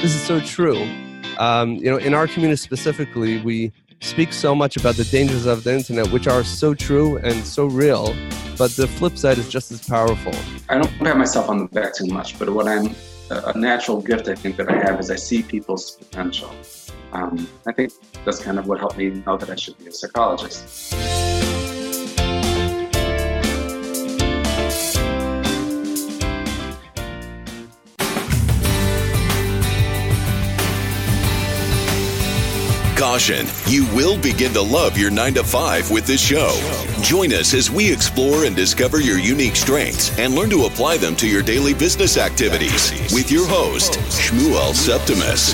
this is so true. Um, you know, in our community specifically, we speak so much about the dangers of the internet, which are so true and so real, but the flip side is just as powerful. I don't pat myself on the back too much, but what I'm a natural gift I think that I have is I see people's potential. Um, I think that's kind of what helped me know that I should be a psychologist. You will begin to love your 9 to 5 with this show. Join us as we explore and discover your unique strengths and learn to apply them to your daily business activities with your host, Shmuel Septimus.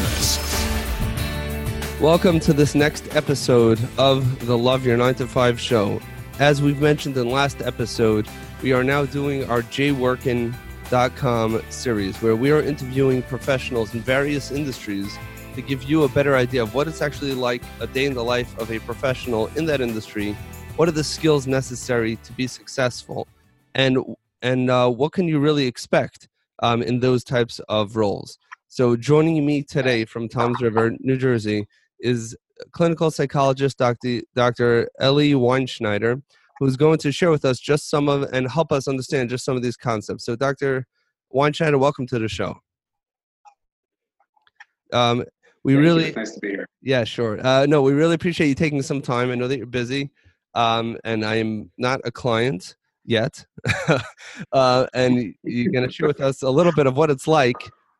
Welcome to this next episode of the Love Your 9 to 5 show. As we've mentioned in last episode, we are now doing our jworkin.com series where we are interviewing professionals in various industries to give you a better idea of what it's actually like a day in the life of a professional in that industry. What are the skills necessary to be successful, and and uh, what can you really expect um, in those types of roles? So, joining me today from Toms River, New Jersey, is clinical psychologist Dr. Dr. Ely Weinschneider, who's going to share with us just some of and help us understand just some of these concepts. So, Dr. Weinschneider, welcome to the show. Um, we Thank really nice to be here. yeah sure. Uh, no we really appreciate you taking some time. I know that you're busy um, and i am not a client yet. Uh, and you're going to share with us a little bit of what it's like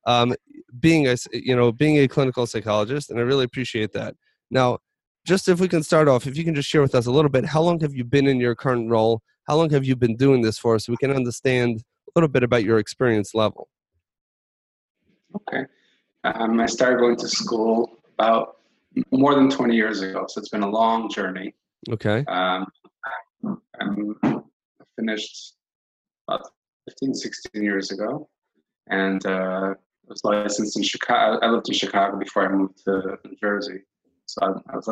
um, being a you know being a clinical psychologist and i really appreciate that. Now just if we can start off if you can just share with us a little bit how long have you been in your current role? How long have you been doing this for so we can understand a little bit about your experience level? Okay. Um, I started going to school about more than 20 years ago, so it's been a long journey. okay Um, I'm I finished about 15, 16 years ago, and uh, I was licensed in Chicago. I lived in Chicago before I moved to New Jersey. So I, I was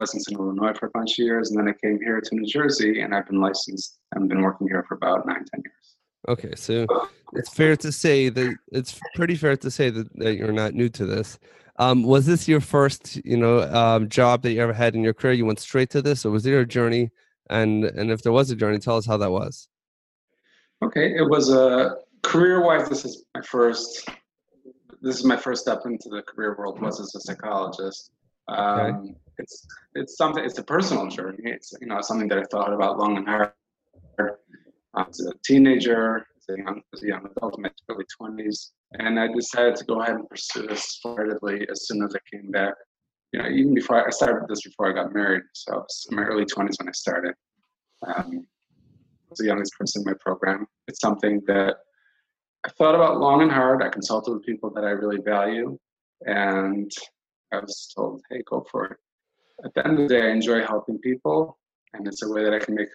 licensed in Illinois for a bunch of years, and then I came here to New Jersey, and I've been licensed. I've been working here for about nine, ten years. Okay, so it's fair to say that it's pretty fair to say that, that you're not new to this. Um, was this your first, you know, um, job that you ever had in your career? You went straight to this, or was there a journey? And and if there was a journey, tell us how that was. Okay, it was a career-wise. This is my first. This is my first step into the career world. Was as a psychologist. Um, It's it's something. It's a personal journey. It's you know something that I thought about long and hard. As a teenager, as a young, as a young adult, in my early twenties, and I decided to go ahead and pursue this wholeheartedly as soon as I came back. You know, even before I, I started this before I got married, so I was in my early twenties when I started. Um, was the youngest person in my program. It's something that I thought about long and hard. I consulted with people that I really value, and I was told, "Hey, go for it." At the end of the day, I enjoy helping people, and it's a way that I can make,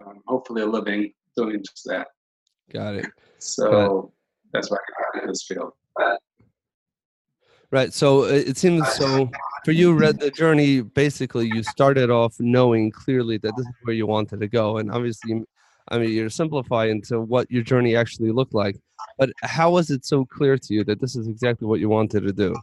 um, hopefully, a living doing just that. Got it. So that's why I got into this field. Right. So it it seems so for you, read the journey. Basically, you started off knowing clearly that this is where you wanted to go, and obviously, I mean, you're simplifying to what your journey actually looked like. But how was it so clear to you that this is exactly what you wanted to do?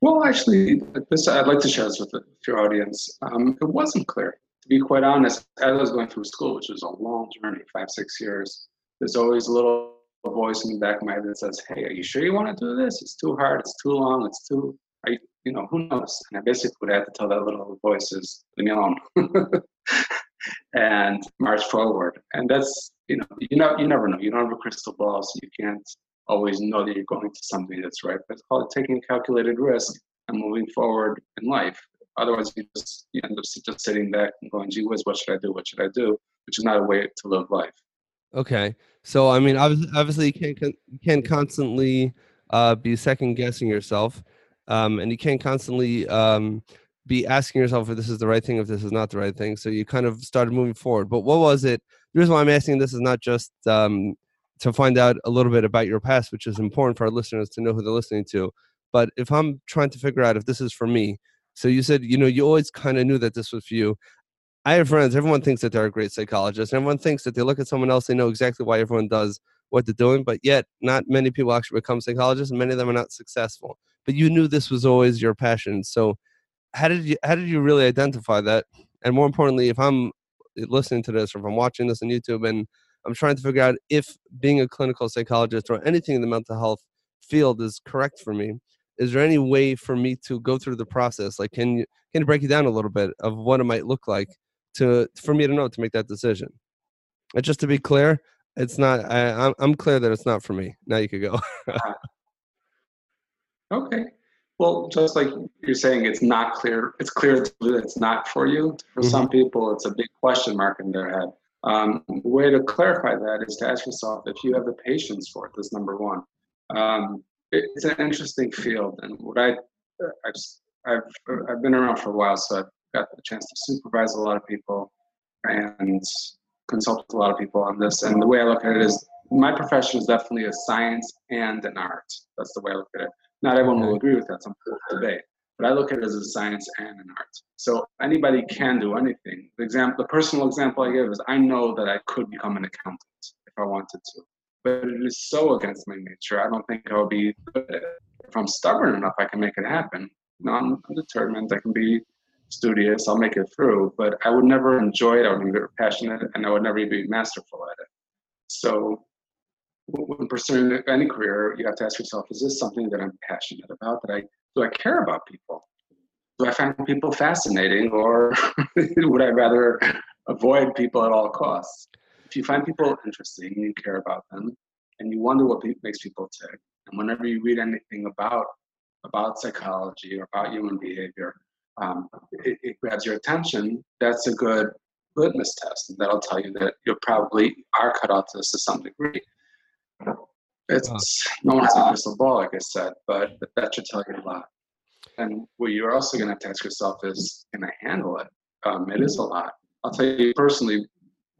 Well, actually, this I'd like to share this with the, with your audience. Um, it wasn't clear, to be quite honest. As I was going through school, which was a long journey, five, six years, there's always a little voice in the back of my head that says, "Hey, are you sure you want to do this? It's too hard. It's too long. It's too, are you, know, who knows?" And I basically would have to tell that little voice is, "Leave me alone," and march forward. And that's, you know, you know, you never know. You don't have a crystal ball, so you can't always know that you're going to something that's right. But it's called taking a calculated risk and moving forward in life. Otherwise, you just you end up just sitting back and going, "Gee whiz, what should I do? What should I do?" Which is not a way to live life. Okay. So I mean, obviously, you can't you can't constantly uh, be second guessing yourself, um, and you can't constantly um, be asking yourself if this is the right thing, if this is not the right thing. So you kind of started moving forward. But what was it? The reason why I'm asking this is not just um, to find out a little bit about your past, which is important for our listeners to know who they're listening to. But if I'm trying to figure out if this is for me, so you said you know you always kind of knew that this was for you. I have friends. Everyone thinks that they're a great psychologist. Everyone thinks that they look at someone else, they know exactly why everyone does what they're doing, but yet not many people actually become psychologists, and many of them are not successful. But you knew this was always your passion. So, how did you how did you really identify that? And more importantly, if I'm listening to this or if I'm watching this on YouTube and I'm trying to figure out if being a clinical psychologist or anything in the mental health field is correct for me, is there any way for me to go through the process? Like, can you can you break it down a little bit of what it might look like to for me to know to make that decision? And just to be clear, it's not. I, I'm I'm clear that it's not for me. Now you could go. okay. Well, just like you're saying, it's not clear. It's clear that it's not for you. For mm-hmm. some people, it's a big question mark in their head. Um, the way to clarify that is to ask yourself if you have the patience for it. That's number one. Um, it's an interesting field, and what I I've, I've I've been around for a while, so I've got the chance to supervise a lot of people and consult with a lot of people on this. And the way I look at it is, my profession is definitely a science and an art. That's the way I look at it. Not everyone will agree with that. Some people debate, but I look at it as a science and an art. So anybody can do anything. The example, the personal example I give is, I know that I could become an accountant if I wanted to, but it is so against my nature. I don't think I'll be. Good at it. If I'm stubborn enough, I can make it happen. Know, I'm, I'm determined. I can be studious. I'll make it through, but I would never enjoy it. I would never be passionate, and I would never be masterful at it. So when pursuing any career, you have to ask yourself: Is this something that I'm passionate about? That I do I care about people? Do I find people fascinating, or would I rather avoid people at all costs? If you find people interesting, you care about them, and you wonder what makes people tick, and whenever you read anything about about psychology or about human behavior, um, it, it grabs your attention. That's a good litmus test, and that'll tell you that you probably are cut off to this to some degree. It's no one's a crystal ball, like I said, but that should tell you a lot. And what you're also going to have to ask yourself is, can I handle it? Um, it is a lot. I'll tell you personally,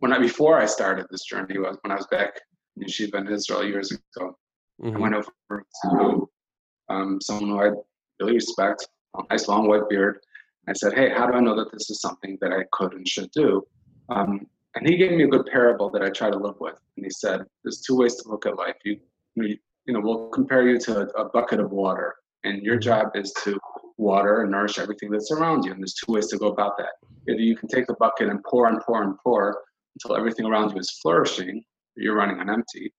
when I before I started this journey was when I was back in Yeshiva in Israel years ago. Mm-hmm. I went over to um, someone who I really respect, a nice long white beard. I said, "Hey, how do I know that this is something that I could and should do?" Um, and he gave me a good parable that I try to live with. And he said, "There's two ways to look at life. You, you know, we'll compare you to a, a bucket of water, and your job is to water and nourish everything that's around you. And there's two ways to go about that. Either you can take the bucket and pour and pour and pour until everything around you is flourishing, you're running on empty.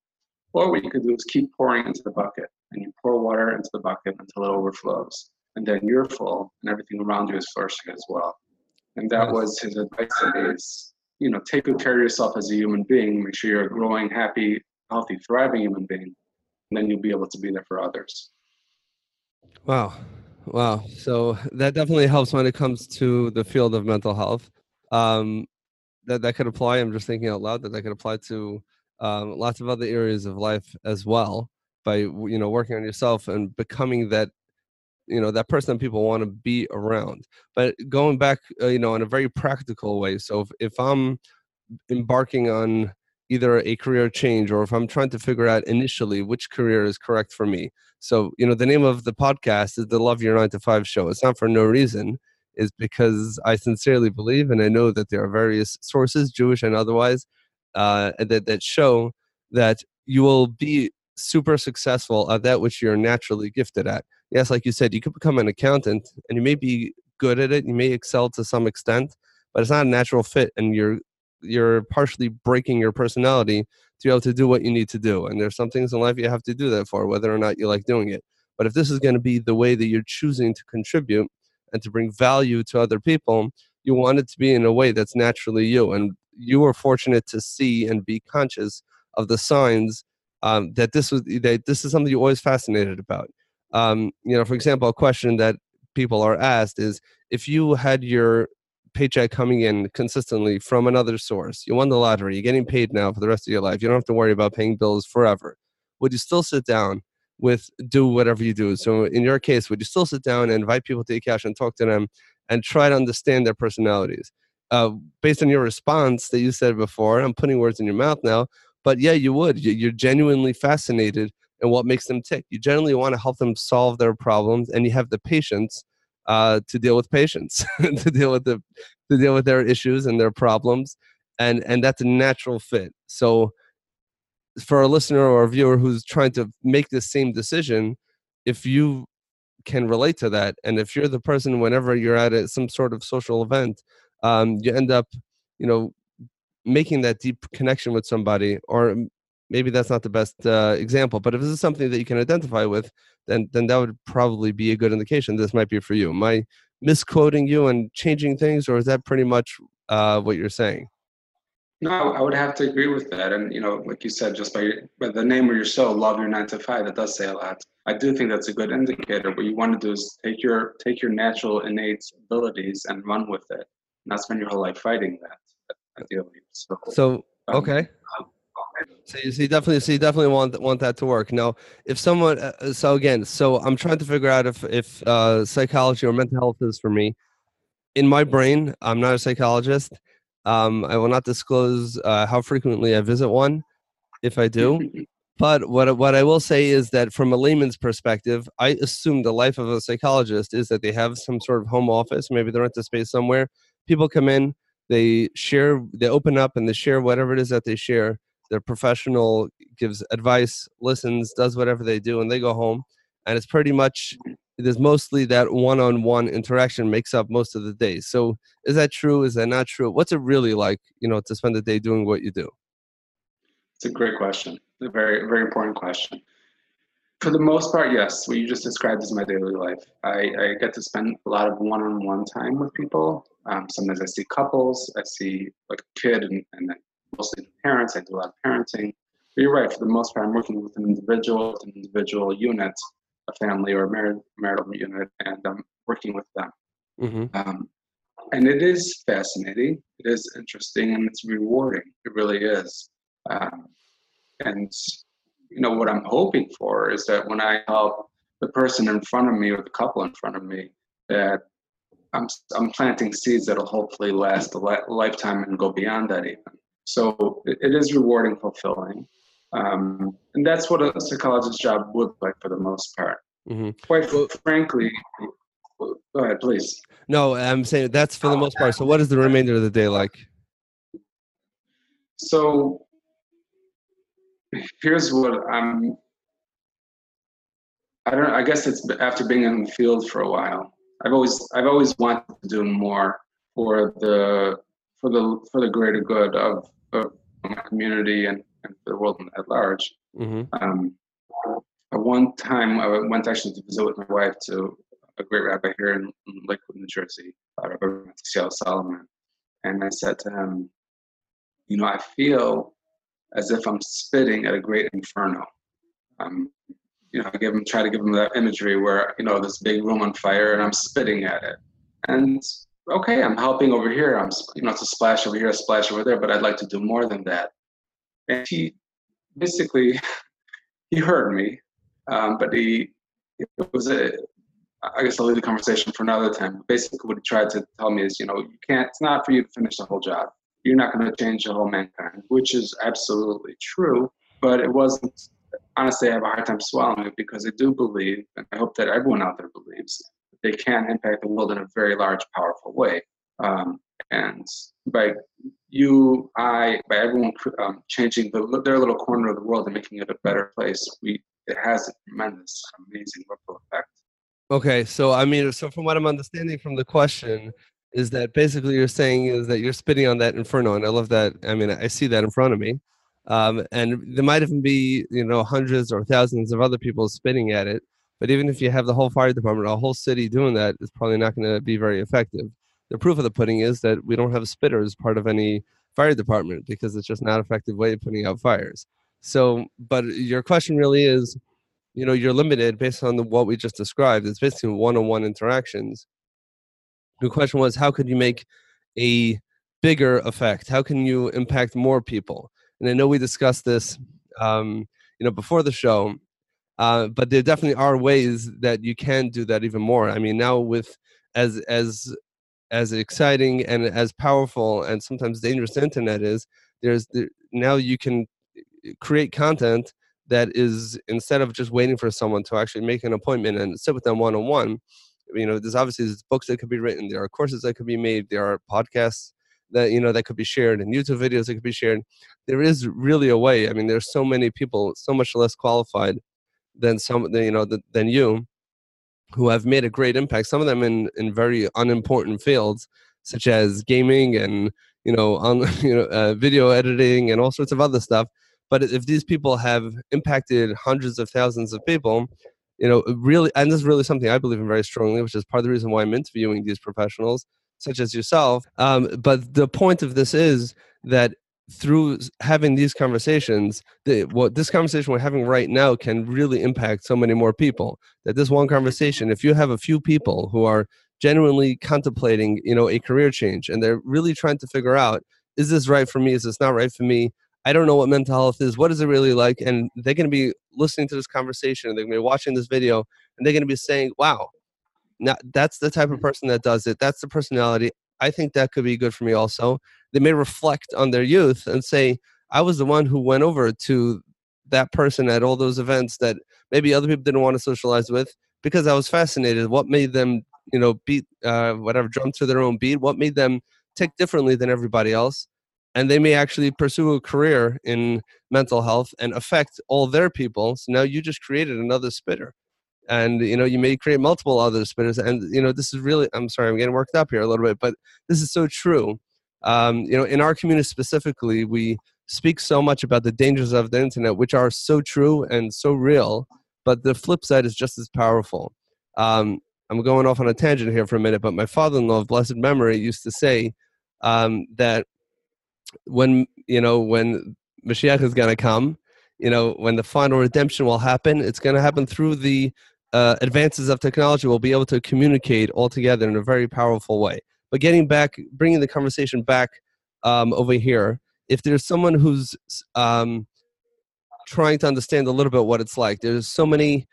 Or what you could do is keep pouring into the bucket, and you pour water into the bucket until it overflows, and then you're full, and everything around you is flourishing as well. And that was his advice. Is you know, take good care of yourself as a human being. Make sure you're a growing, happy, healthy, thriving human being, and then you'll be able to be there for others. Wow, wow. So that definitely helps when it comes to the field of mental health. Um, that that could apply. I'm just thinking out loud that that could apply to um, lots of other areas of life as well by you know working on yourself and becoming that you know that person that people want to be around but going back uh, you know in a very practical way so if, if i'm embarking on either a career change or if i'm trying to figure out initially which career is correct for me so you know the name of the podcast is the love your nine to five show it's not for no reason is because i sincerely believe and i know that there are various sources jewish and otherwise uh, that, that show that you will be super successful at that which you're naturally gifted at yes, like you said, you could become an accountant and you may be good at it, you may excel to some extent, but it's not a natural fit and you're you're partially breaking your personality to be able to do what you need to do. And there's some things in life you have to do that for, whether or not you like doing it. But if this is going to be the way that you're choosing to contribute and to bring value to other people, you want it to be in a way that's naturally you. And you were fortunate to see and be conscious of the signs um, that this was that this is something you're always fascinated about um, you know, for example, a question that people are asked is if you had your paycheck coming in consistently from another source, you won the lottery, you're getting paid now for the rest of your life, you don't have to worry about paying bills forever. Would you still sit down with do whatever you do? So in your case, would you still sit down and invite people to your cash and talk to them and try to understand their personalities? Uh, based on your response that you said before, I'm putting words in your mouth now, but yeah, you would. You're genuinely fascinated in what makes them tick. You generally want to help them solve their problems, and you have the patience uh, to deal with patients, to deal with the to deal with their issues and their problems, and and that's a natural fit. So for a listener or a viewer who's trying to make the same decision, if you can relate to that, and if you're the person whenever you're at a, some sort of social event, um, you end up, you know, making that deep connection with somebody, or maybe that's not the best uh, example, but if this is something that you can identify with, then then that would probably be a good indication this might be for you. Am I misquoting you and changing things, or is that pretty much uh, what you're saying? No, I would have to agree with that. And you know, like you said, just by, by the name of your show, "Love Your Nine to Five, that does say a lot. I do think that's a good indicator. What you want to do is take your take your natural innate abilities and run with it, not spend your whole life fighting that. Ideally, so. So um, okay. Um, so you, so you definitely, so you definitely want want that to work. Now, if someone, uh, uh, so again, so I'm trying to figure out if if uh, psychology or mental health is for me. In my brain, I'm not a psychologist. Um, I will not disclose uh, how frequently I visit one, if I do. But what what I will say is that from a layman's perspective, I assume the life of a psychologist is that they have some sort of home office. Maybe they rent a space somewhere. People come in, they share, they open up, and they share whatever it is that they share their professional gives advice, listens, does whatever they do, and they go home. And it's pretty much it is mostly that one-on-one interaction makes up most of the day. So is that true? Is that not true? What's it really like, you know, to spend the day doing what you do? It's a great question. A very, very important question. For the most part, yes. What you just described is my daily life. I, I get to spend a lot of one-on-one time with people. Um, sometimes I see couples. I see like a kid and, and mostly parents. I do a lot of parenting. But you're right. For the most part, I'm working with an individual, an individual unit, a family or a mar- marital unit, and I'm working with them. Mm-hmm. Um, and it is fascinating. It is interesting, and it's rewarding. It really is. Um, and you know what I'm hoping for is that when I help the person in front of me or the couple in front of me, that I'm I'm planting seeds that'll hopefully last a li- lifetime and go beyond that even. So it, it is rewarding, fulfilling. Um, and that's what a psychologist's job would like for the most part. Mm-hmm. Quite well, frankly, go ahead, please. No, I'm saying that's for the most part. So, what is the remainder of the day like? So, here's what I'm. I don't. I guess it's after being in the field for a while. I've always I've always wanted to do more for the for the for the greater good of of my community and, and the world at large. Mm-hmm. Um, at one time, I went actually to visit with my wife to a great rabbi here in, Lakewood, New Jersey, uh, Rabbi Mattisyahu Salomon, and I said to him, "You know, I feel as if I'm spitting at a great inferno." Um, you know, I give him try to give him that imagery where you know this big room on fire and I'm spitting at it, and okay, I'm helping over here. I'm, you know, it's a splash over here, a splash over there, but I'd like to do more than that. And he basically, he heard me, um, but he, it was a, I guess I'll leave the conversation for another time. Basically, what he tried to tell me is, you know, you can't, it's not for you to finish the whole job. You're not going to change the whole mankind, which is absolutely true. But it wasn't, honestly, I have a hard time swallowing it because I do believe, and I hope that everyone out there believes, they can impact the world in a very large, powerful way. Um, and by you, I, by everyone um, changing the, their little corner of the world and making it a better place, we it has a tremendous, amazing ripple effect. Okay, so I mean, so from what I'm understanding from the question, is that basically you're saying is that you're spitting on that inferno, and I love that. I mean, I see that in front of me, um, and there might even be you know hundreds or thousands of other people spitting at it but even if you have the whole fire department, a whole city doing that, it's probably not going to be very effective. The proof of the pudding is that we don't have spitters part of any fire department because it's just not an effective way of putting out fires. So, but your question really is, you know, you're limited based on the, what we just described. It's basically one-on-one interactions. The question was, how could you make a bigger effect? How can you impact more people? And I know we discussed this, um, you know, before the show, uh, but there definitely are ways that you can do that even more. I mean, now with as as as exciting and as powerful and sometimes dangerous the internet is, there's there, now you can eh, create content that is instead of just waiting for someone to actually make an appointment and sit with them one on one. You know, there's obviously there's books that could be written, there are courses that could be made, there are podcasts that you know that could be shared and youtube videos that could be shared there is really a way i mean there's so many people so much less qualified than some you know than you who have made a great impact some of them in in very unimportant fields such as gaming and you know on you know uh, video editing and all sorts of other stuff. But if these people have impacted hundreds of thousands of people you know really and this is really something i believe in very strongly which is part of the reason why i'm interviewing these professionals such as yourself. Um, but the point of this is that through having these conversations the, what this conversation we're having right now can really impact so many more people. That this one conversation if you have a few people who are genuinely contemplating you know a career change and they're really trying to figure out is this right for me? Is this not right for me? I don't know what mental health is. What is it really like? And they're going to be listening to this conversation they're going to be watching this video and they're going to be saying wow now that's the type of mm-hmm. person that does it. That's the personality. I think that could be good for me also they may reflect on their youth and say i was the one who went over to that person at all those events that maybe other people didn't want to socialize with because i was fascinated. What made them you know beat uh, whatever drum to their own beat? What made them tick differently than everybody else? And they may actually pursue a career in mental health and affect all their people. So now you just created another spitter. And you know you may create multiple other spitters. And you know this is really i'm sorry i'm getting worked up here a little bit but this is so true um, you know in our community specifically we speak so much about the dangers of the internet which are so true and so real but the flip side is just as powerful um, I'm going off on a tangent here for a minute, but my father-in-law of blessed memory used to say um, that when you know when Mashiach is going to come, you know when the final redemption will happen, it's going to happen through the uh, advances of technology. We'll be able to communicate all together in a very powerful way. But getting back, bringing the conversation back um, over here, if there's someone who's um, trying to understand a little bit what it's like, there's so many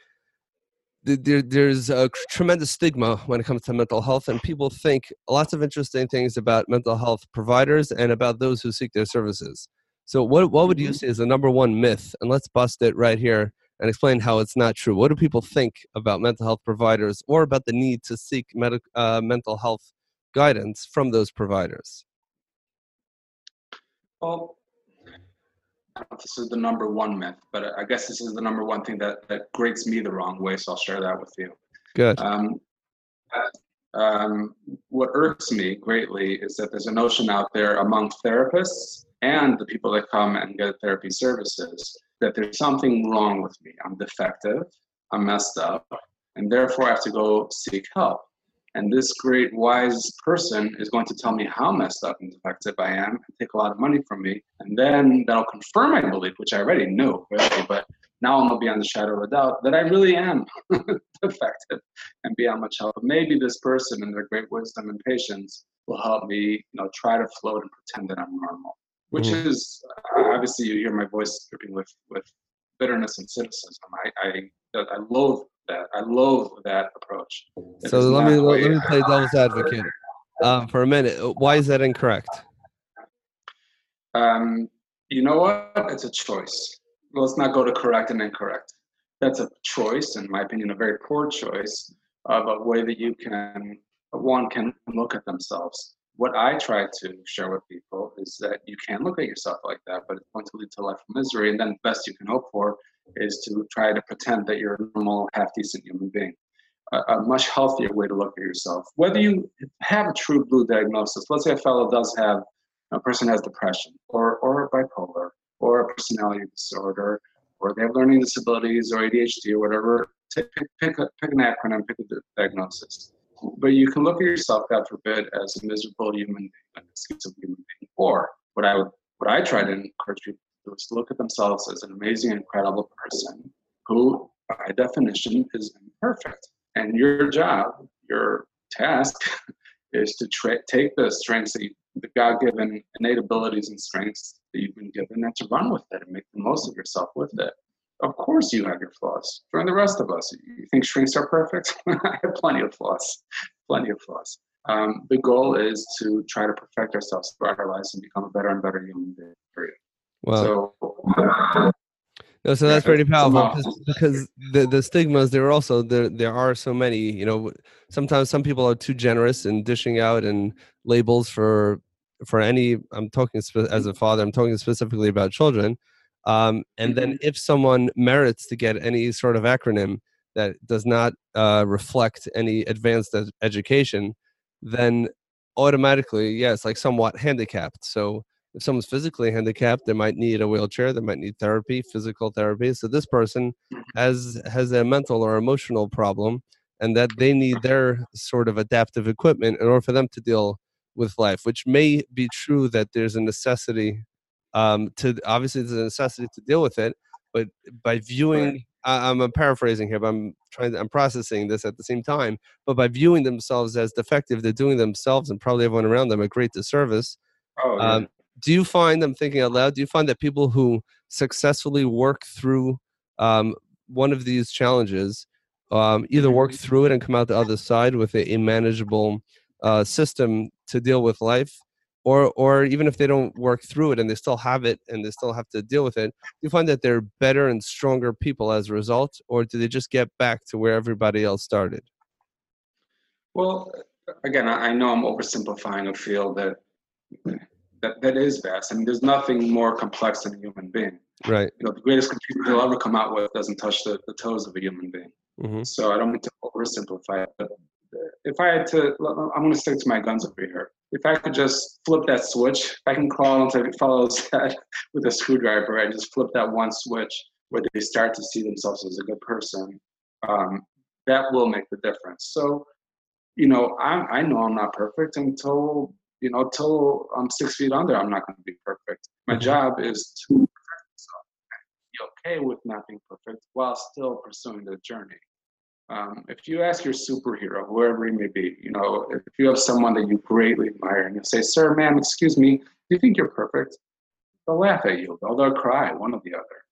there, there's a tremendous stigma when it comes to mental health, and people think lots of interesting things about mental health providers and about those who seek their services. So, what what would you mm-hmm. say is the number one myth? And let's bust it right here and explain how it's not true. What do people think about mental health providers or about the need to seek med- uh, mental health guidance from those providers? Well, this is the number one myth, but I guess this is the number one thing that, that grates me the wrong way, so I'll share that with you. Good. Um, um, what irks me greatly is that there's a notion out there among therapists and the people that come and get therapy services that there's something wrong with me. I'm defective, I'm messed up, and therefore I have to go seek help. And this great wise person is going to tell me how messed up and defective I am and take a lot of money from me. And then that'll confirm my belief, which I already knew, really, but now I'm beyond the shadow of a doubt that I really am defective and beyond much help. Maybe this person and their great wisdom and patience will help me, you know, try to float and pretend that I'm normal. Which mm. is obviously you hear my voice dripping with with bitterness and cynicism. I I I loathe that. I love that approach. It so let me let me play devil's advocate um, for a minute. Why is that incorrect? Um, you know what? It's a choice. Let's not go to correct and incorrect. That's a choice, in my opinion, a very poor choice of a way that you can one can look at themselves. What I try to share with people is that you can look at yourself like that, but it's going to lead to life of misery. And then the best you can hope for is to try to pretend that you're a normal, half decent human being. A, a, much healthier way to look at yourself. Whether you have a true blue diagnosis, let's say a fellow does have, a person has depression or, or bipolar or a personality disorder or they have learning disabilities or ADHD or whatever, pick, pick, a, pick an acronym, pick a diagnosis. But you can look at yourself, God forbid, as a miserable human being, a schizophrenic human being. Or what I would, what I try to encourage people is look at themselves as an amazing, incredible person who, by definition, is imperfect. And your job, your task, is to tra- take the strengths that you, the God-given innate abilities and strengths that you've been given, and to run with it and make the most of yourself with it. Of course, you have your flaws. Join the rest of us. You think shrinks are perfect? I have plenty of flaws. Plenty of flaws. Um, the goal is to try to perfect ourselves throughout our lives and become a better and better human being. Well, so, no, so that's pretty powerful because the the stigmas there are also there there are so many. You know, sometimes some people are too generous in dishing out and labels for for any i'm talking as a father i'm talking specifically about children um, and then if someone merits to get any sort of acronym that does not uh, reflect any advanced ed- education then automatically yeah it's like somewhat handicapped so if someone's physically handicapped they might need a wheelchair they might need therapy physical therapy. So this person has has a mental or emotional problem and that they need their sort of adaptive equipment in order for them to deal with life which may be true that there's a necessity um, to obviously there's a necessity to deal with it but by viewing I, i'm paraphrasing here but i'm trying to, i'm processing this at the same time but by viewing themselves as defective they're doing themselves and probably everyone around them a great disservice Oh, yeah. um, do you find i'm thinking out loud do you find that people who successfully work through um, one of these challenges um, either work Mm-hmm. through it and come out the other side with a, a manageable uh, system to deal with life? Or or even if they don't work through it and they still have it and they still have to deal with it do you find that they're better and stronger people as a result? Or do they just get back to where everybody else started? Well, again, I I know I'm oversimplifying a field that that that is vast. I mean, there's nothing more complex than a human being. right You know, the greatest computer you'll ever come out with doesn't touch the, the toes of a human being. hmm So I don't mean to oversimplify it, but if I had to, I'm going to stick to my guns over here. If I could just flip that switch, if I can crawl into fellows head with a screwdriver, I just flip that one switch where they start to see themselves as a good person. Um, that will make the difference. So, you know, I, I know I'm not perfect until you know, till I'm six feet under, I'm not going to be perfect. My Mhm. job is to be okay with not being perfect while still pursuing the journey. Um, if you ask your superhero, whoever he may be, you know, if you have someone that you greatly admire and you say, Sir, ma'am, excuse me, do you think you're perfect? They'll laugh at you, or they'll cry, one or the other.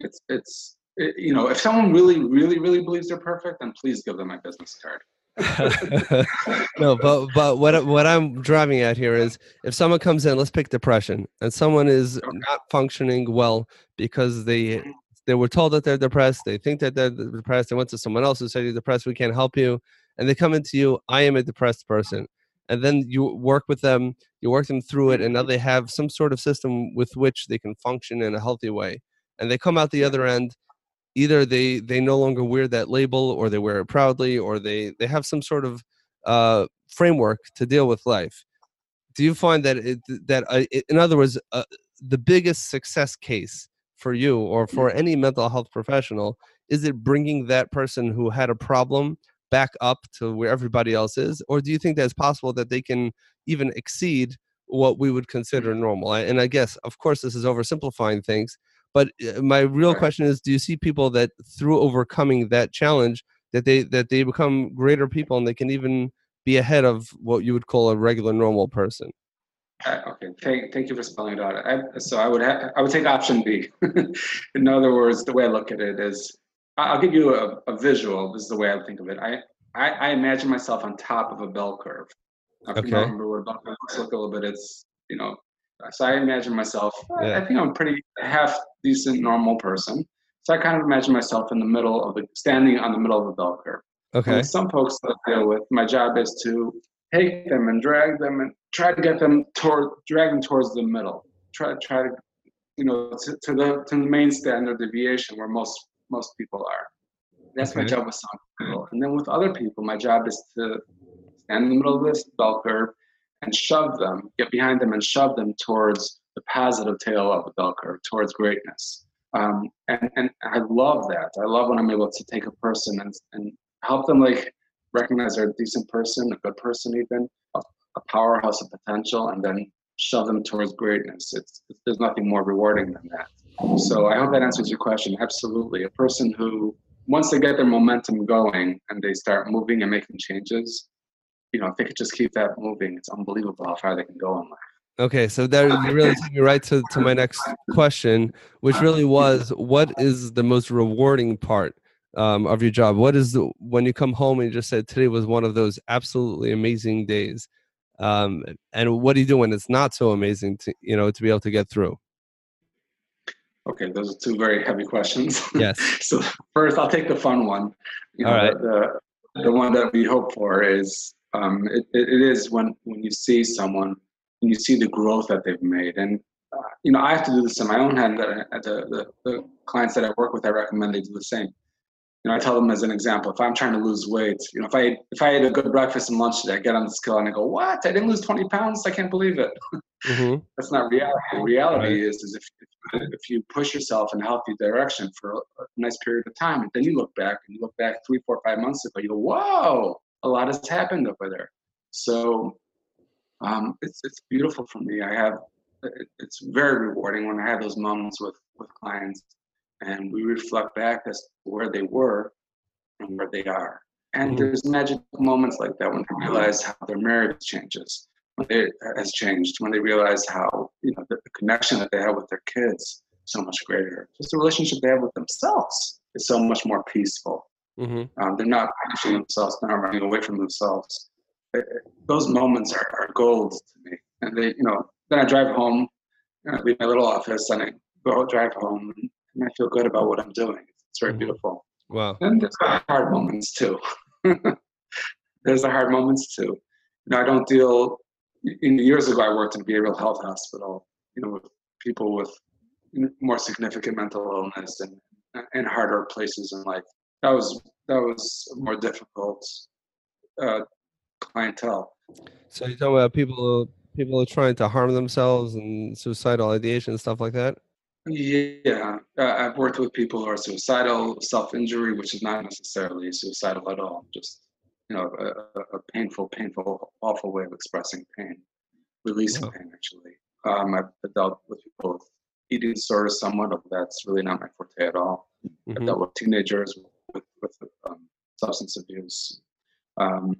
It's, it's, it, you know, if someone really, really, really believes they're perfect, then please give them my business card. no, but but what what I'm driving at here is if someone comes in, let's pick depression, and someone is Okay. not functioning well because they mm-hmm. they were told that they're depressed, they think that they're depressed, they went to someone else who said you're depressed, we can't help you, and they come into you, I am a depressed person, and then you work with them, you work them through it, and now mm-hmm. they have some sort of system with which they can function in a healthy way, and they come out the other end either they they no longer wear that label or they wear it proudly or they they have some sort of uh framework to deal with life. Do you find that it that uh, it, in other words uh, the biggest success case for you or for any mental health professional is it bringing that person who had a problem back up to where everybody else is? Or do you think that it's possible that they can even exceed what we would consider normal? And i guess of course this is oversimplifying things but uh, my real Right. question is do you see people that through overcoming that challenge that they that they become greater people and they can even be ahead of what you would call a regular normal person Uh, okay, thank, thank you for spelling it out. I, so I would ha- I would take option B. In other words, the way I look at it is, I'll give you a, a visual. This is the way I think of it. I, I, I imagine myself on top of a bell curve. Now, If you remember what a bell curve looks like a little bit, it's you know. So I imagine myself. I- Yeah. I think I'm a pretty half decent normal person. So I kind of imagine myself in the middle of the standing on the middle of the bell curve. Okay with some folks that I deal with, my job is to take them and drag them and try to get them toward, drag them towards the middle. Try, to try to, you know, to, to the to the main standard deviation where most most people are. That's my job with some people. And then with other people, my job is to stand in the middle of this bell curve and shove them, get behind them and shove them towards the positive tail of the bell curve, towards greatness. Um, and, and I love that. I love when I'm able to take a person and, and help them like recognize they're a decent person, a good person, even a, a powerhouse of potential, and then shove them towards greatness. It's, there's nothing more rewarding than that. So I hope that answers your question. Absolutely, a person who once they get their momentum going and they start moving and making changes, you know, if they could just keep that moving, it's unbelievable how far they can go in life. Okay, so that really took me right to, to my next question, which really was what is the most rewarding part um, of your job? What is the when you come home and you just said today was one of those absolutely amazing days? Um, and what do you do when it's not so amazing to you know to be able to get through? Okay, those are two very heavy questions. Yes. so first, I'll take the fun one. You know, All right. the, the the one that we hope for is um, it, it, is when when you see someone and you see the growth that they've made. And uh, you know, I have to do this in my own hand. That the, the the clients that I work with, I recommend they do the same you know, I tell them as an example, if I'm trying to lose weight, you know, if I if I ate a good breakfast and lunch today, I get on the scale and I go, "What? I didn't lose 20 pounds? I can't believe it." Mm-hmm. That's not reality. Reality right. is is if if you push yourself in a healthy direction for a nice period of time, and then you look back and you look back three, four, five months ago, you go, "Whoa, a lot has happened over there." So um, it's it's beautiful for me. I have it's very rewarding when I have those moments with with clients and we reflect back as to where they were and where they are. And mm-hmm. there's magic moments like that when they realize how their marriage changes, when it has changed, when they realize how you know the, the connection that they have with their kids so much greater. Just the relationship they have with themselves is so much more peaceful. Mm-hmm. Um, they're not punishing themselves, they're not running away from themselves. It, those moments are, are gold to me. And they, you know, then I drive home, I leave my little office, and I go drive home, and I feel good about what I'm doing. It's very mm-hmm. beautiful. Wow. And there's hard moments too. there's the hard moments too. You know, I don't deal. In years ago, I worked in a behavioral health hospital. You know, with people with more significant mental illness and and harder places in life. That was that was more difficult uh, clientele. So you're talking about people people are trying to harm themselves and suicidal ideation and stuff like that. Yeah, uh, I've worked with people who are suicidal, self-injury, which is not necessarily suicidal at all. Just you know, a, a painful, painful, awful way of expressing pain, releasing pain. Actually, um, I've dealt with people with eating disorders somewhat, but that's really not my forte at all. Mm-hmm. I've dealt with teenagers with substance abuse. Um,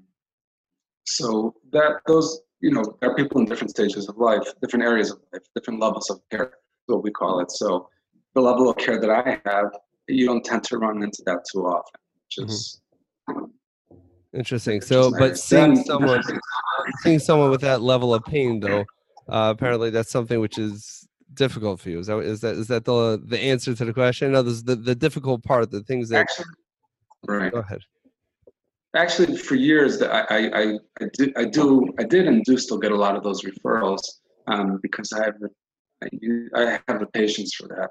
so that those you know, there are people in different stages of life, different areas of life, different levels of care what we call it. So the level of care that I have, you don't tend to run into that too often. Just mm-hmm. interesting. So, but seeing someone, seeing someone with that level of pain, though, uh, apparently that's something which is difficult for you. Is that is that is that the the answer to the question? No, this the the difficult part, the things that. Actually, right. Go ahead. Actually, for years, that I, I I I do I do I did and do still get a lot of those referrals um, because I have the I have the patience for that.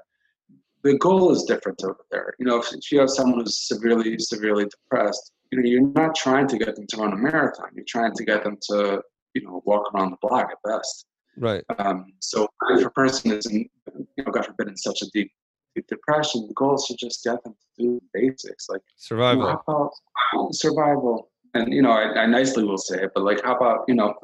The goal is different over there. You know, if, if you have someone who's severely, severely depressed, you know, you're not trying to get them to run a marathon. You're trying to get them to, you know, walk around the block at best. Right. Um, so if a person is in, you know, God forbid, in such a deep, depression, the goal is to just get them to do the basics like survival. You know, oh, survival and you know, I, I, nicely will say it, but like, how about you know,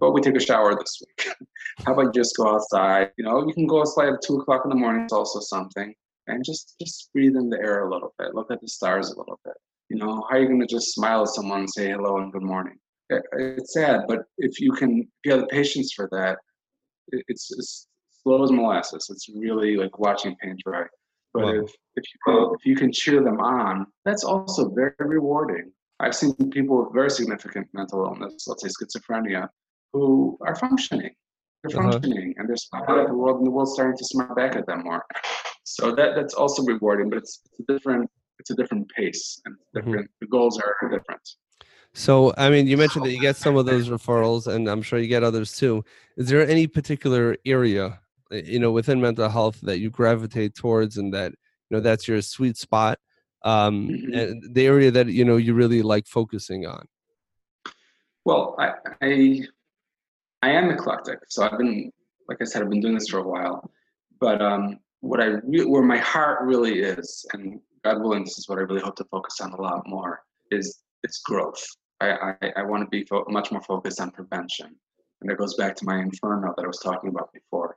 but we take a shower this week? how about you just go outside? You know, you can go outside at two o'clock in the morning. It's also something, and just just breathe in the air a little bit. Look at the stars a little bit. You know, how are you going to just smile at someone and say hello and good morning? It, it's sad, but if you can, if you have the patience for that, it, it's as slow as molasses. It's really like watching paint dry. But wow. if if you, if you can cheer them on, that's also very rewarding. I've seen people with very significant mental illness, let's say schizophrenia, who are functioning. They're uh-huh. functioning and they're smiling at the world and the world's starting to smile back at them more. So that that's also rewarding, but it's, it's a different it's a different pace and mm-hmm. different mm-hmm. the goals are different. So, I mean, you mentioned that you get some of those referrals, and I'm sure you get others too. Is there any particular area, you know, within mental health that you gravitate towards, and that you know that's your sweet spot? um, mm-hmm. and the area that you know you really like focusing on? Well, I, I I am eclectic, so I've been like I said, I've been doing this for a while. But um, what I re- where my heart really is, and God willing, this is what I really hope to focus on a lot more is it's growth. I I, I want to be fo- much more focused on prevention, and it goes back to my inferno that I was talking about before.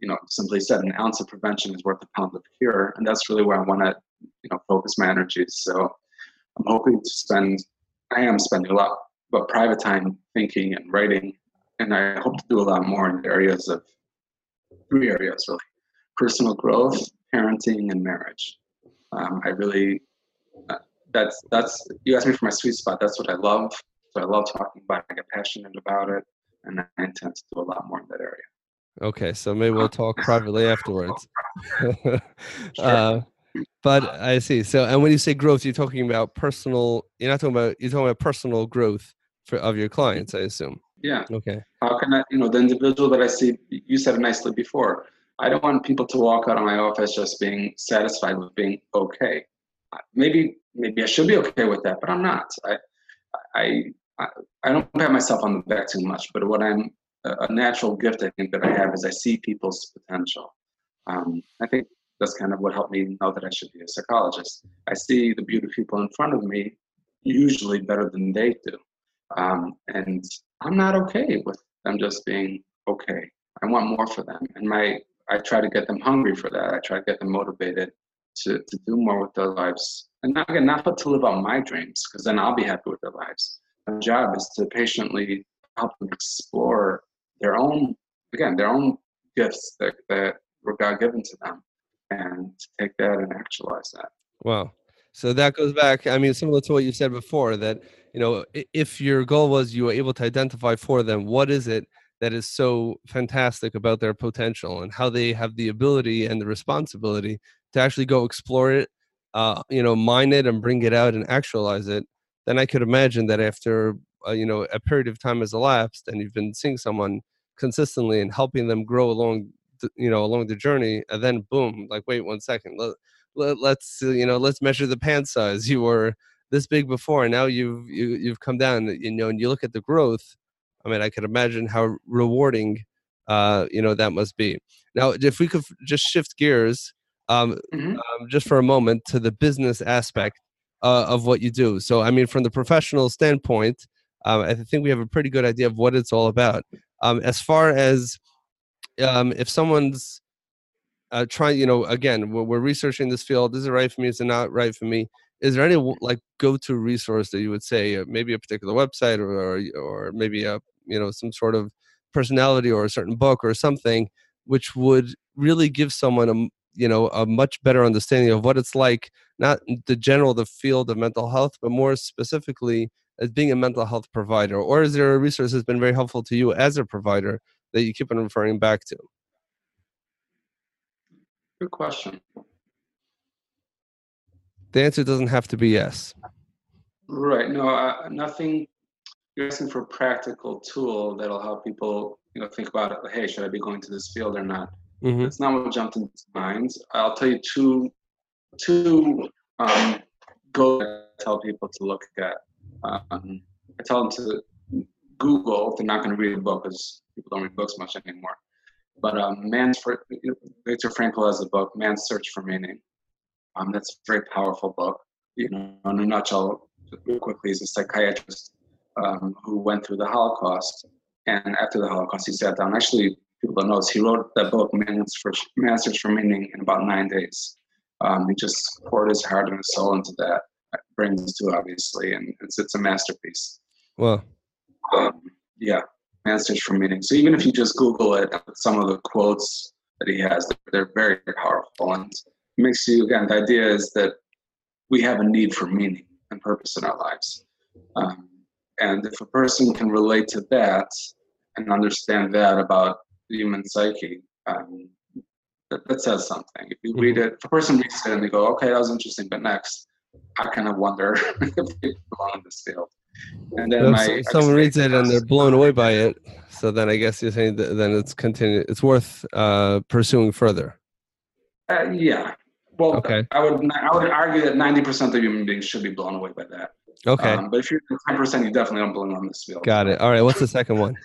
You know, simply said, an ounce of prevention is worth a pound of cure, and that's really where I want to you know focus my energies. So I'm hoping to spend. I am spending a lot, but private time thinking and writing, and I hope to do a lot more in the areas of three areas really: personal growth, parenting, and marriage. Um, I really uh, that's that's you asked me for my sweet spot. That's what I love. So I love talking about. It. I get passionate about it, and I intend to do a lot more in that area. Okay, so maybe we'll talk privately afterwards. sure. uh, but I see. So, and when you say growth, you're talking about personal. You're not talking about. You're talking about personal growth for of your clients. I assume. Yeah. Okay. How can I, you know, the individual that I see, you said it nicely before. I don't want people to walk out of my office just being satisfied with being okay. Maybe, maybe I should be okay with that, but I'm not. I, I, I, I don't pat myself on the back too much. But what I'm a natural gift I think that I have is I see people's potential. Um, I think that's kind of what helped me know that I should be a psychologist. I see the beauty of people in front of me usually better than they do. Um, and I'm not okay with them just being okay. I want more for them. And my I try to get them hungry for that. I try to get them motivated to, to do more with their lives. And not, again, not to live out my dreams, because then I'll be happy with their lives. My job is to patiently help them explore their own, again, their own gifts that, that were God given to them and take that and actualize that. Wow. So that goes back, I mean, similar to what you said before, that, you know, if your goal was you were able to identify for them, what is it that is so fantastic about their potential and how they have the ability and the responsibility to actually go explore it, uh, you know, mine it and bring it out and actualize it, then I could imagine that after, uh, you know, a period of time has elapsed and you've been seeing someone consistently and helping them grow along the, you know along the journey and then boom like wait one second let, let, let's you know let's measure the pant size. You were this big before and now you've you, you've come down you know and you look at the growth i mean i could imagine how rewarding uh you know that must be. Now if we could just shift gears um, mm-hmm. um just for a moment to the business aspect uh, of what you do. So i mean from the professional standpoint um, i think we have a pretty good idea of what it's all about um, as far as um, if someone's uh, trying, you know, again, we're, we're, researching this field. Is it right for me? Is it not right for me? Is there any like go-to resource that you would say, uh, maybe a particular website or, or, or maybe a you know some sort of personality or a certain book or something, which would really give someone a you know a much better understanding of what it's like, not the general the field of mental health, but more specifically as being a mental health provider? Or is there a resource that's been very helpful to you as a provider that you keep on referring back to? Good question. The answer doesn't have to be yes. Right. No, uh, nothing. You're asking for a practical tool that'll help people, you know, think about it. Hey, should I be going to this field or not? Mm-hmm. It's not what jumped into mind. I'll tell you two, two um, go tell people to look at. Um, I tell them to Google. if They're not going to read a book because people don't read books much anymore. But um, Man's for Viktor Frankl has a book, Man's Search for Meaning. Um, that's a very powerful book. You know, in a nutshell, real quickly, he's a psychiatrist um, who went through the Holocaust, and after the Holocaust, he sat down. Actually, people don't know this. He wrote that book, Man's, for, Man's Search for Meaning, in about nine days. Um, he just poured his heart and his soul into that. Brains to obviously, and it's it's a masterpiece. Well, um, yeah, Man's Search for Meaning. So even if you just Google it, some of the quotes that he has, they're very powerful. And it makes you, again, the idea is that we have a need for meaning and purpose in our lives. Um, and if a person can relate to that and understand that about the human psyche, um, that, that, says something. If you read mm-hmm. it, if a person reads it and they go, okay, that was interesting, but next, I kind of wonder if they belong in this field. And then my, someone reads it and they're blown away by it. So then I guess you're saying that then it's continue. It's worth uh, pursuing further. Uh, yeah. Well, okay. I would I would argue that ninety percent of human beings should be blown away by that. Okay. Um, but if you're ten percent, you definitely don't belong on this field. Got it. All right. What's the second one?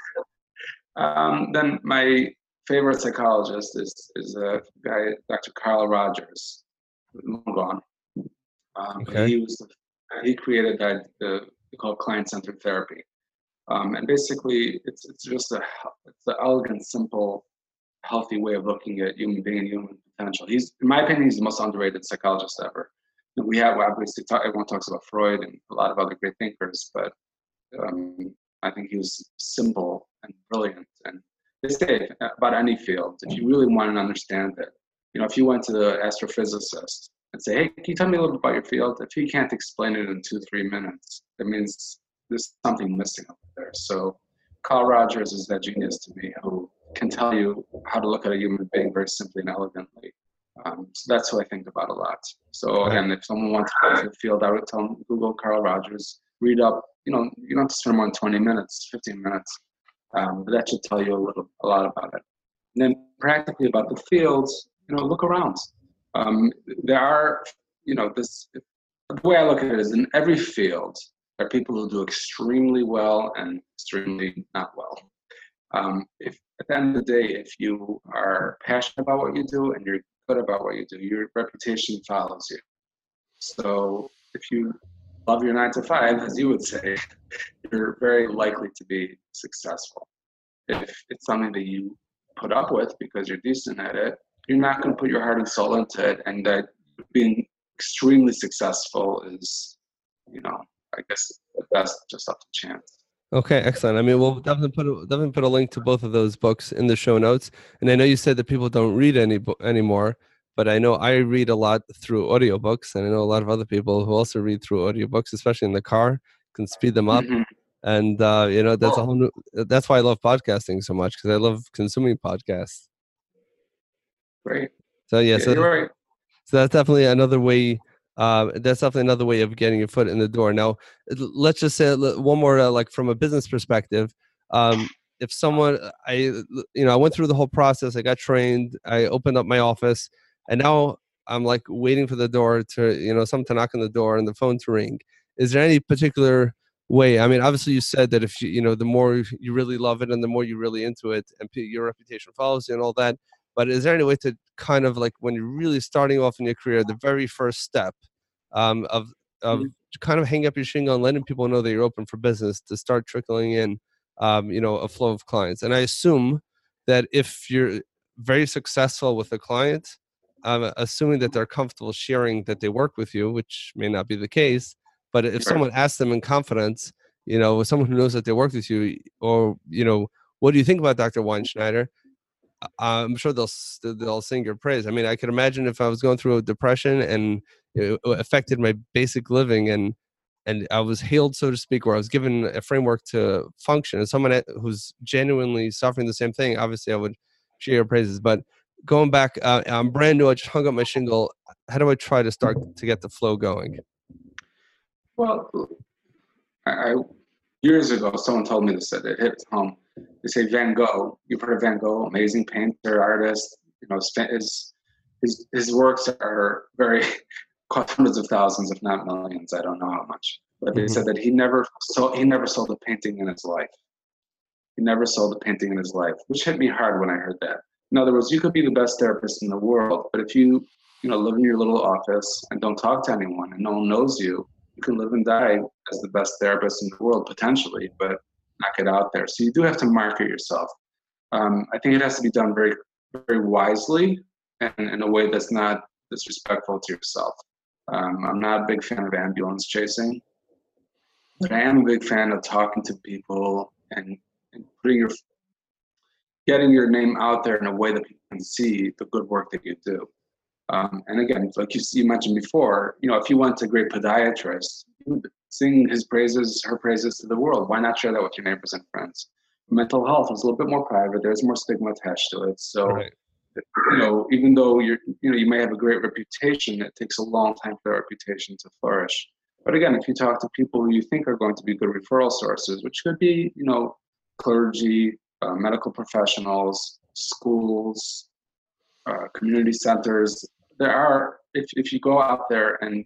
um, then my favorite psychologist is is a guy, Dr. Carl Rogers, long gone. Um, okay. He was he created that the we call client-centered therapy. Um, and basically, it's it's just a it's an elegant, simple, healthy way of looking at human being and human potential. He's, in my opinion, he's the most underrated psychologist ever. And we have obviously talk, everyone talks about Freud and a lot of other great thinkers, but um, I think he was simple and brilliant. And they say about any field, if you really want to understand it, you know, if you went to the astrophysicist and say, hey, can you tell me a little bit about your field? If he can't explain it in two, three minutes, it means there's something missing up there. So Carl Rogers is that genius to me who can tell you how to look at a human being very simply and elegantly. Um, so that's who I think about a lot. So again, if someone wants to go to the field, I would tell them Google Carl Rogers, read up. You know, you don't have to spend more than 20 minutes, 15 minutes. Um, that should tell you a little, a lot about it. And then practically about the fields, you know, look around. Um, there are, you know, this. The way I look at it is, in every field, there are people who do extremely well and extremely not well. Um, if at the end of the day, if you are passionate about what you do and you're good about what you do, your reputation follows you. So if you love your nine to five, as you would say, you're very likely to be successful. If it's something that you put up with because you're decent at it, you're not going to put your heart and soul into it. And that being extremely successful is, you know, I guess best just up to chance. Okay, excellent. I mean, we'll definitely put a, definitely put a link to both of those books in the show notes. And I know you said that people don't read any bo- anymore, but I know I read a lot through audiobooks, and I know a lot of other people who also read through audiobooks, especially in the car, can speed them up. Mm-hmm. And uh, you know, that's a whole new. That's why I love podcasting so much because I love consuming podcasts. Right. So yeah, yeah so, right. so that's definitely another way uh, that's definitely another way of getting your foot in the door. Now, let's just say one more, uh, like from a business perspective. Um, if someone, I, you know, I went through the whole process. I got trained. I opened up my office, and now I'm like waiting for the door to, you know, someone to knock on the door and the phone to ring. Is there any particular way? I mean, obviously, you said that if you, you know, the more you really love it and the more you're really into it, and your reputation follows you and all that. But is there any way to kind of like when you're really starting off in your career, the very first step um, of of mm-hmm. kind of hang up your shingle and letting people know that you're open for business to start trickling in, um, you know, a flow of clients. And I assume that if you're very successful with a client, um, assuming that they're comfortable sharing that they work with you, which may not be the case, but if someone asks them in confidence, you know, someone who knows that they work with you, or you know, what do you think about Dr. Weinschneider? I'm sure they'll they'll sing your praise. I mean, I could imagine if I was going through a depression and it affected my basic living and and I was healed, so to speak, where I was given a framework to function. And someone who's genuinely suffering the same thing, obviously, I would share your praises. But going back, uh, I'm brand new. I just hung up my shingle. How do I try to start to get the flow going? Well, I, years ago, someone told me this. That it hit home they say Van Gogh. You've heard of Van Gogh, amazing painter, artist. You know, his his his works are very cost hundreds of thousands, if not millions. I don't know how much, but they mm-hmm. said that he never sold he never sold a painting in his life. He never sold a painting in his life, which hit me hard when I heard that. In other words, you could be the best therapist in the world, but if you you know live in your little office and don't talk to anyone and no one knows you, you can live and die as the best therapist in the world potentially, but knock it out there. So you do have to market yourself. Um, I think it has to be done very, very wisely and in a way that's not disrespectful to yourself. Um, I'm not a big fan of ambulance chasing, but I am a big fan of talking to people and, and putting your getting your name out there in a way that people can see the good work that you do. Um, and again, like you, you mentioned before, you know, if you went to a great podiatrist, sing his praises, her praises to the world. Why not share that with your neighbors and friends? Mental health is a little bit more private. There's more stigma attached to it. So, right. you know, even though you're, you know, you may have a great reputation, it takes a long time for that reputation to flourish. But again, if you talk to people who you think are going to be good referral sources, which could be, you know, clergy, uh, medical professionals, schools, uh, community centers, there are, if, if you go out there and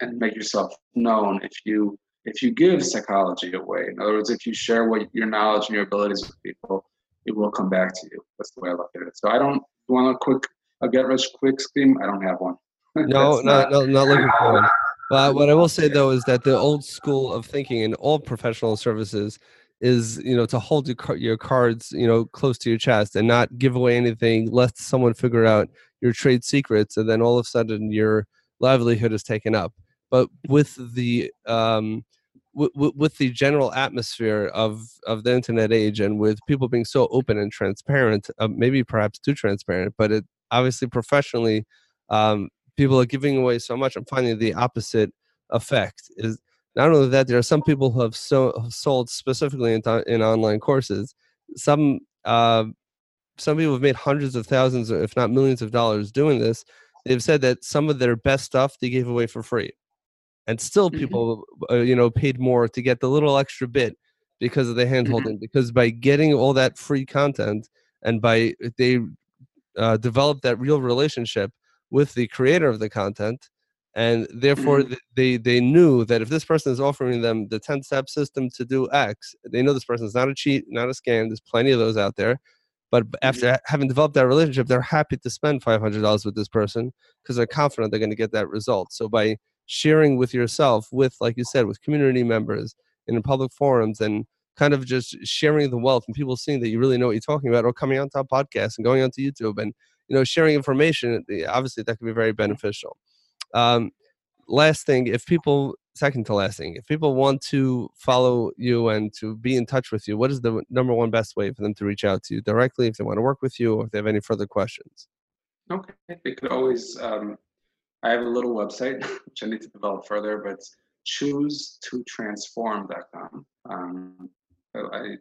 and make yourself known if you if you give psychology away. In other words, if you share what your knowledge and your abilities with people, it will come back to you. That's the way I look at it. So I don't want a quick a get rich quick scheme. I don't have one. no, not, no, not looking for one. But what I will say though is that the old school of thinking in all professional services is you know to hold your your cards you know close to your chest and not give away anything let someone figure out your trade secrets and then all of a sudden your livelihood is taken up but with the um, w- w- with the general atmosphere of of the internet age and with people being so open and transparent uh, maybe perhaps too transparent but it obviously professionally um, people are giving away so much i'm finding the opposite effect is not only that there are some people who have so sold specifically in, in online courses. Some uh, some people have made hundreds of thousands if not millions of dollars doing this. They've said that some of their best stuff they gave away for free and still mm-hmm. people uh, you know paid more to get the little extra bit because of the handholding. Mm-hmm. Because by getting all that free content and by they uh, develop that real relationship with the creator of the content, and therefore mm-hmm. they they knew that if this person is offering them the 10 step system to do x they know this person is not a cheat not a scam there's plenty of those out there but after mm-hmm. having developed that relationship they're happy to spend $500 with this person because they're confident they're going to get that result so by sharing with yourself with like you said with community members in public forums and kind of just sharing the wealth and people seeing that you really know what you're talking about or coming onto a podcast and going onto youtube and you know sharing information obviously that can be very beneficial um, last thing, if people second to last thing, if people want to follow you and to be in touch with you, what is the number one best way for them to reach out to you directly if they want to work with you or if they have any further questions? Okay, they could always. Um, I have a little website which I need to develop further, but choose to transform.com. Um, I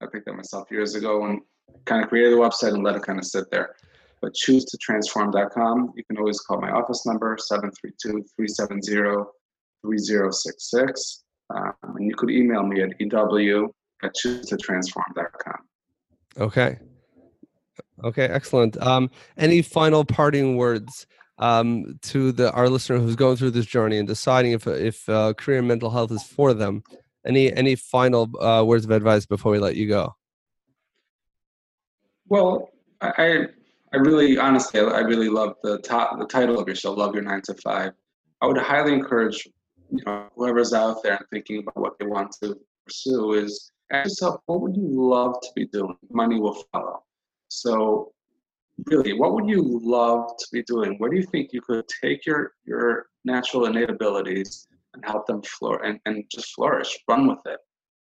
I picked that myself years ago and kind of created the website and let it kind of sit there but choose to transform.com. You can always call my office number, 732-370-3066. Um, and you could email me at ew at choose to transform.com. Okay. Okay, excellent. Um, any final parting words um, to the our listener who's going through this journey and deciding if if uh, career mental health is for them? Any any final uh, words of advice before we let you go? Well, I I really, honestly, I really love the top, the title of your show, "Love Your Nine to 5. I would highly encourage, you know, whoever's out there and thinking about what they want to pursue is ask yourself, what would you love to be doing? Money will follow. So, really, what would you love to be doing? Where do you think you could take your your natural innate abilities and help them flourish and, and just flourish, run with it?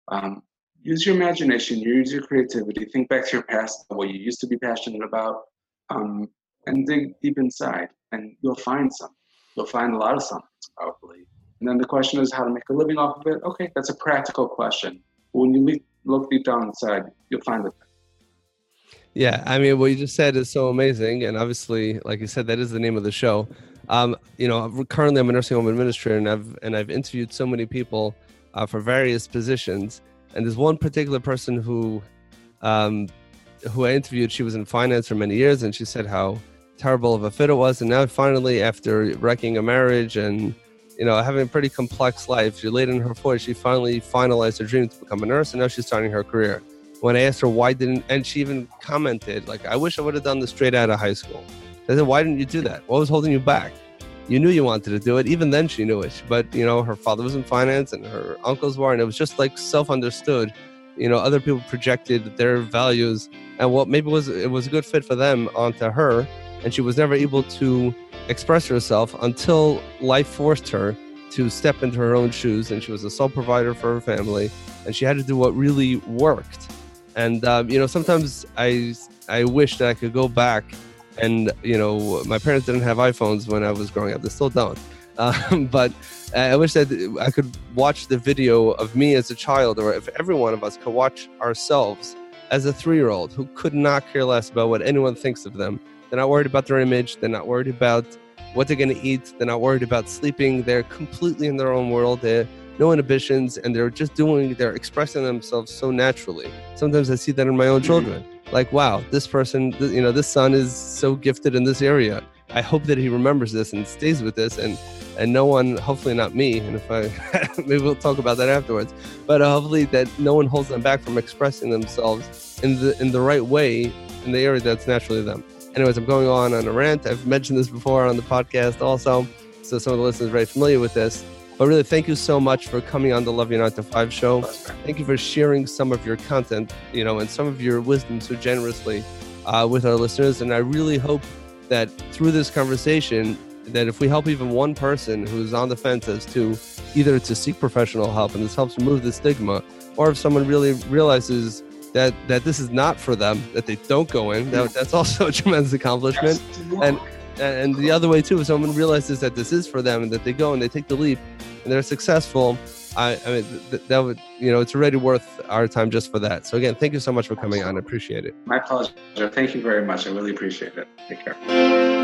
Um, use your imagination, use your creativity, think back to your past, what you used to be passionate about, um, and dig deep inside, and you'll find some. You'll find a lot of something probably. And then the question is how to make a living off of it. Okay, that's a practical question. When you look deep down inside, you'll find it. Yeah, I mean, what you just said is so amazing, and obviously, like you said, that is the name of the show. Um, you know, currently I'm a nursing home administrator, and I've and I've interviewed so many people uh, for various positions, and there's one particular person who um, who I interviewed, she was in finance for many years, and she said how terrible of a fit it was. And now, finally, after wrecking a marriage and you know having a pretty complex life, she late in her 40s, she finally finalized her dream to become a nurse, and now she's starting her career. When I asked her why didn't, and she even commented like, "I wish I would have done this straight out of high school." I said, "Why didn't you do that? What was holding you back?" You knew you wanted to do it. Even then, she knew it. But you know, her father was in finance, and her uncles were, and it was just like self-understood you know other people projected their values and what maybe was it was a good fit for them onto her and she was never able to express herself until life forced her to step into her own shoes and she was a sole provider for her family and she had to do what really worked and um, you know sometimes i i wish that i could go back and you know my parents didn't have iphones when i was growing up they still don't um, but I wish that I could watch the video of me as a child, or if every one of us could watch ourselves as a three year old who could not care less about what anyone thinks of them. They're not worried about their image, they're not worried about what they're going to eat, they're not worried about sleeping. They're completely in their own world. They're no inhibitions, and they're just doing, they're expressing themselves so naturally. Sometimes I see that in my own children. Like, wow, this person, you know, this son is so gifted in this area. I hope that he remembers this and stays with this and and no one, hopefully not me, and if I maybe we'll talk about that afterwards, but uh, hopefully that no one holds them back from expressing themselves in the in the right way in the area that's naturally them. Anyways, I'm going on on a rant. I've mentioned this before on the podcast also, so some of the listeners are very familiar with this. But really, thank you so much for coming on the Love Your 9 to 5 show. Thank you for sharing some of your content, you know, and some of your wisdom so generously uh, with our listeners. And I really hope that through this conversation, that if we help even one person who's on the fence as to either to seek professional help and this helps remove the stigma, or if someone really realizes that that this is not for them, that they don't go in, that, that's also a tremendous accomplishment. And and the other way too, if someone realizes that this is for them and that they go and they take the leap and they're successful, I, I mean th- that would you know it's already worth our time just for that. So again, thank you so much for coming on. I appreciate it. My pleasure. Thank you very much. I really appreciate it. Take care.